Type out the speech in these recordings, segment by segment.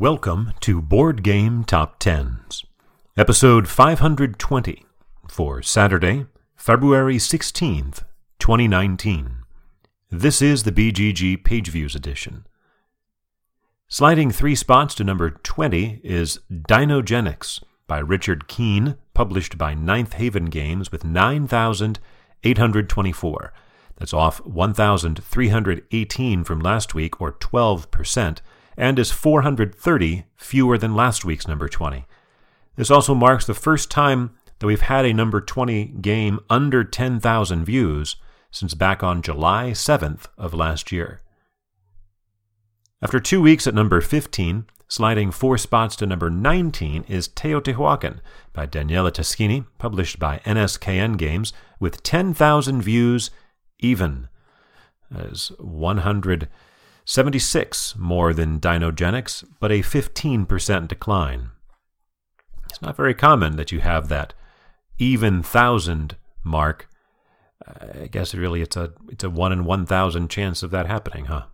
Welcome to Board Game Top Tens, episode 520 for Saturday, February 16th, 2019. This is the BGG Page Views edition. Sliding three spots to number 20 is Dinogenics by Richard Keene, published by Ninth Haven Games with 9,824. That's off 1,318 from last week, or 12% and is 430 fewer than last week's number 20. This also marks the first time that we've had a number 20 game under 10,000 views since back on July 7th of last year. After two weeks at number 15, sliding four spots to number 19 is Teotihuacan by Daniele Taschini, published by NSKN Games, with 10,000 views even. As 100 76 more than Dinogenics, but a 15% decline. It's not very common that you have that even thousand mark. I guess really it's a it's a one in one thousand chance of that happening, huh?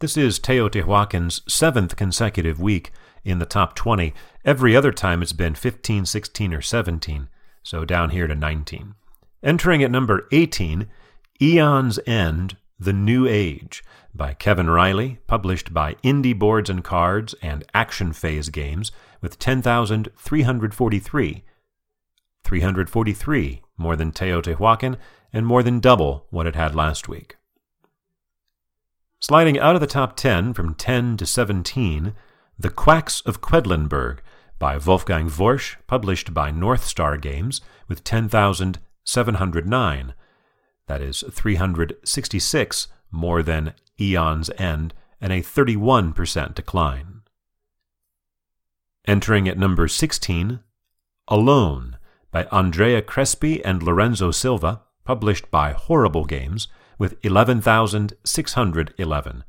This is Teotihuacan's seventh consecutive week in the top 20. Every other time it's been 15, 16, or 17, so down here to 19. Entering at number 18, Aeon's End The New Age by Kevin Riley, published by Indie Boards and Cards and Action Phase Games, with 10,343. 343 more than Teotihuacan and more than double what it had last week. Sliding out of the top 10 from 10 to 17, The Quacks of Quedlinburg by Wolfgang Warsch, published by North Star Games, with 10,709. That is 366 more than Aeon's End, and a 31% decline. Entering at number 16, Alone by Andrea Crespi and Lorenzo Silva, published by Horrible Games, with 11,611,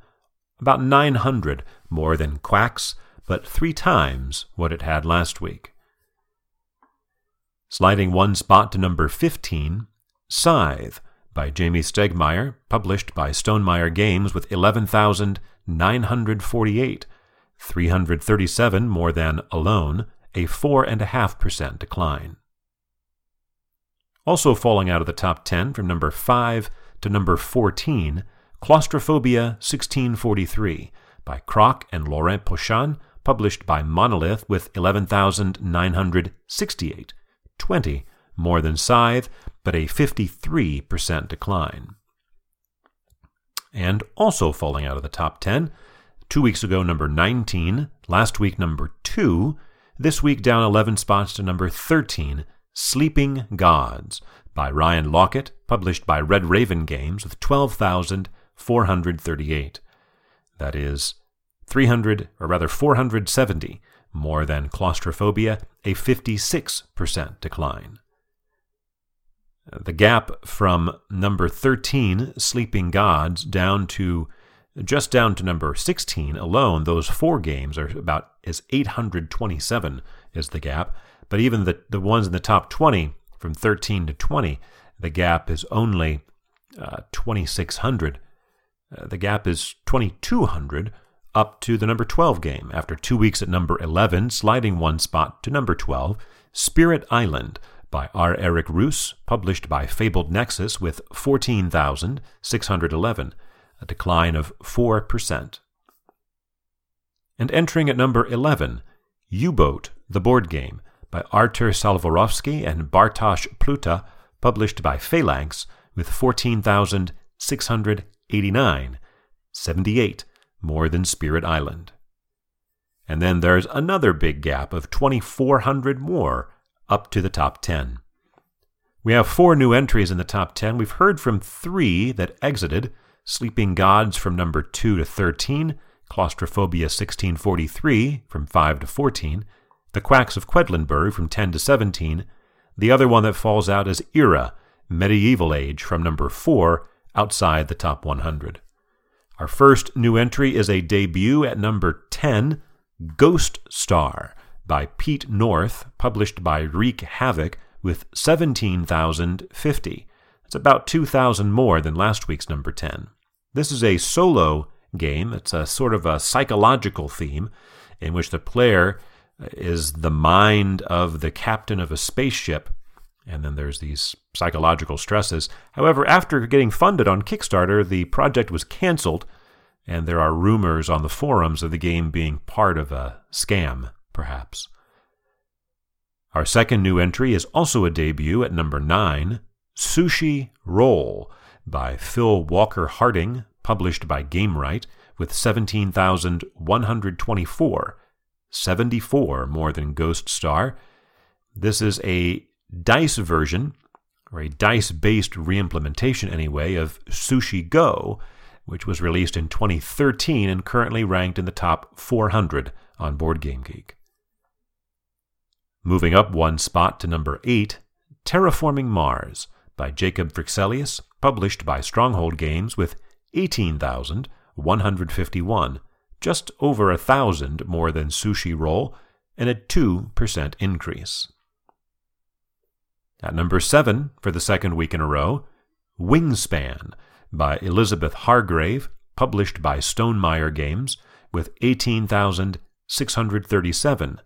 about 900 more than Quacks, but three times what it had last week. Sliding one spot to number 15, Scythe by Jamey Stegmaier, published by Stonemaier Games with 11,948, 337 more than Alone, a 4.5% decline. Also falling out of the top 10 from number 5 to number 14, Claustrophobia 1643 by Croc and Laurent Pochon, published by Monolith with 11,968, 20 more than Scythe, but a 53% decline. And also falling out of the top 10, two weeks ago number 19, last week number 2, this week down 11 spots to number 13, Sleeping Gods by Ryan Laukat, published by Red Raven Games with 12,438. That is 300, or rather 470 more than Claustrophobia, a 56% decline. The gap from number 13, Sleeping Gods, down to just down to number 16 alone, those four games are about as 827 is the gap. But even the, the ones in the top 20 from 13 to 20, the gap is only uh, 2,600. Uh, the gap is 2,200 up to the number 12 game. After two weeks at number 11, sliding one spot to number 12, Spirit Island by R. Eric Reuss, published by Fabled Nexus with 14,611, a decline of 4%. And entering at number 11, U Boat, the board game, by Artur Salwarowski and Bartosz Pluta, published by Phalanx, with 14,689, 78 more than Spirit Island. And then there's another big gap of 2,400 more up to the top 10. We have four new entries in the top 10. We've heard from three that exited Sleeping Gods from number 2 to 13, Claustrophobia 1643 from 5 to 14, the Quacks of Quedlinburg from 10 to 17. The other one that falls out is Era, Medieval Age from number 4, outside the top 100. Our first new entry is a debut at number 10, Ghost Star by Pete North, published by Wreak Havoc, with 17,050. It's about 2,000 more than last week's number 10. This is a solo game. It's a sort of a psychological theme in which the player is the mind of the captain of a spaceship. And then there's these psychological stresses. However, after getting funded on Kickstarter, the project was canceled, and there are rumors on the forums of the game being part of a scam, perhaps. Our second new entry is also a debut at number 9 Sushi Roll by Phil Walker Harding, published by Gamewright, with 17,124, 74 more than Ghost Star. This is a dice version, or a dice based reimplementation anyway, of Sushi Go, which was released in 2013 and currently ranked in the top 400 on BoardGameGeek. Moving up one spot to number 8, Terraforming Mars by Jacob Fryxelius, published by Stronghold Games with 18,151, just over a thousand more than Sushi Roll, and a 2% increase. At number 7, for the second week in a row, Wingspan by Elizabeth Hargrave, published by Stonemaier Games, with 18,637,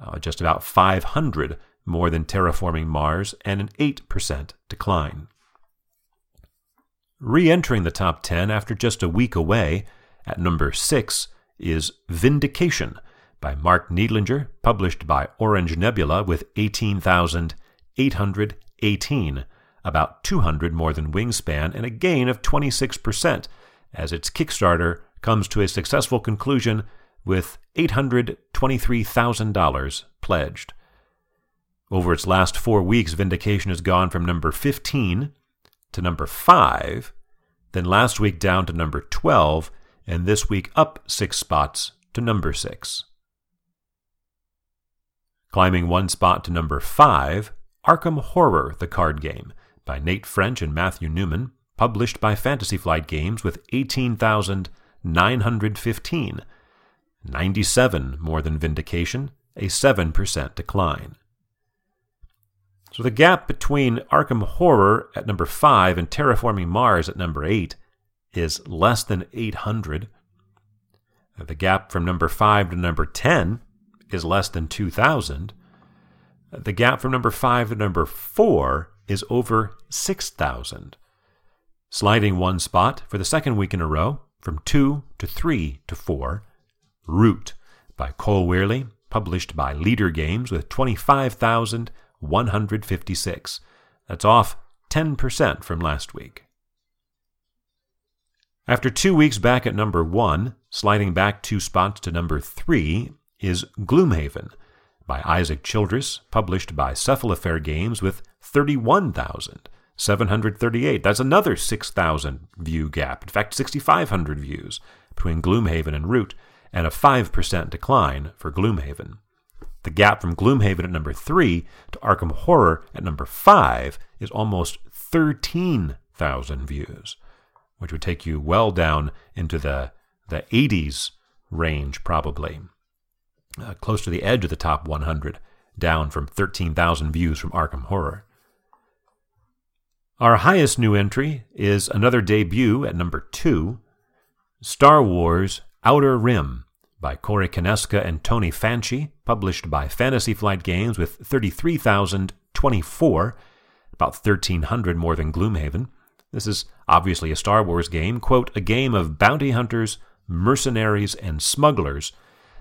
uh, just about 500 more than Terraforming Mars, and an 8% decline. Re entering the top 10 after just a week away, at number 6 is Vindication by Marc Neidlinger, published by Orange Nebula with 18,818, about 200 more than Wingspan, and a gain of 26%, as its Kickstarter comes to a successful conclusion with $823,000 pledged. Over its last four weeks, Vindication has gone from number 15 to number 5, then last week down to number 12, and this week up six spots to number 6. Climbing one spot to number 5, Arkham Horror, the card game, by Nate French and Matthew Newman, published by Fantasy Flight Games with 18,915 97 more than Vindication, a 7% decline. So the gap between Arkham Horror at number 5 and Terraforming Mars at number 8 is less than 800. The gap from number 5 to number 10 is less than 2,000. The gap from number 5 to number 4 is over 6,000. Sliding one spot for the second week in a row from 2 to 3 to 4 Root by Cole Wehrle, published by Leder Games with 25,156. That's off 10% from last week. After two weeks back at number one, sliding back two spots to number three, is Gloomhaven by Isaac Childres, published by Cephalofair Games with 31,738. That's another 6,000 view gap. In fact, 6,500 views between Gloomhaven and Root and a 5% decline for Gloomhaven. The gap from Gloomhaven at number 3 to Arkham Horror at number 5 is almost 13,000 views, which would take you well down into the, the 80s range, probably. Uh, close to the edge of the top 100, down from 13,000 views from Arkham Horror. Our highest new entry is another debut at number 2 Star Wars Outer Rim by Corey Konieczka and Tony Fanchi, published by Fantasy Flight Games with 33,024, about 1,300 more than Gloomhaven. This is obviously a Star Wars game, quote, a game of bounty hunters, mercenaries, and smugglers,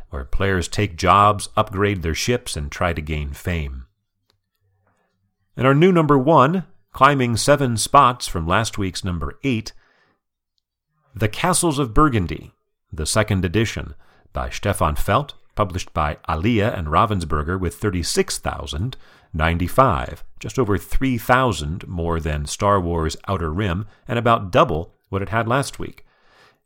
where players take jobs, upgrade their ships, and try to gain fame. And our new number one, climbing seven spots from last week's number eight, The Castles of Burgundy the second edition by Stefan Feld, published by alea and Ravensburger with 95, just over 3,000 more than Star Wars Outer Rim, and about double what it had last week.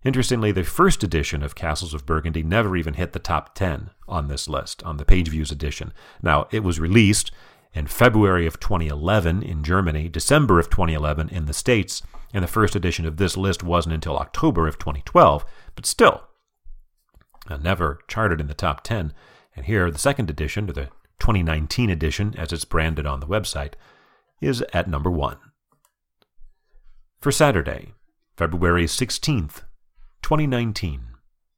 Interestingly, the first edition of Castles of Burgundy never even hit the top 10 on this list, on the page views edition. Now, it was released in February of 2011 in Germany, December of 2011 in the States, and the first edition of this list wasn't until October of 2012, but still, uh, never charted in the top 10. And here, the second edition, or the 2019 edition, as it's branded on the website, is at number one. For Saturday, February 16th, 2019.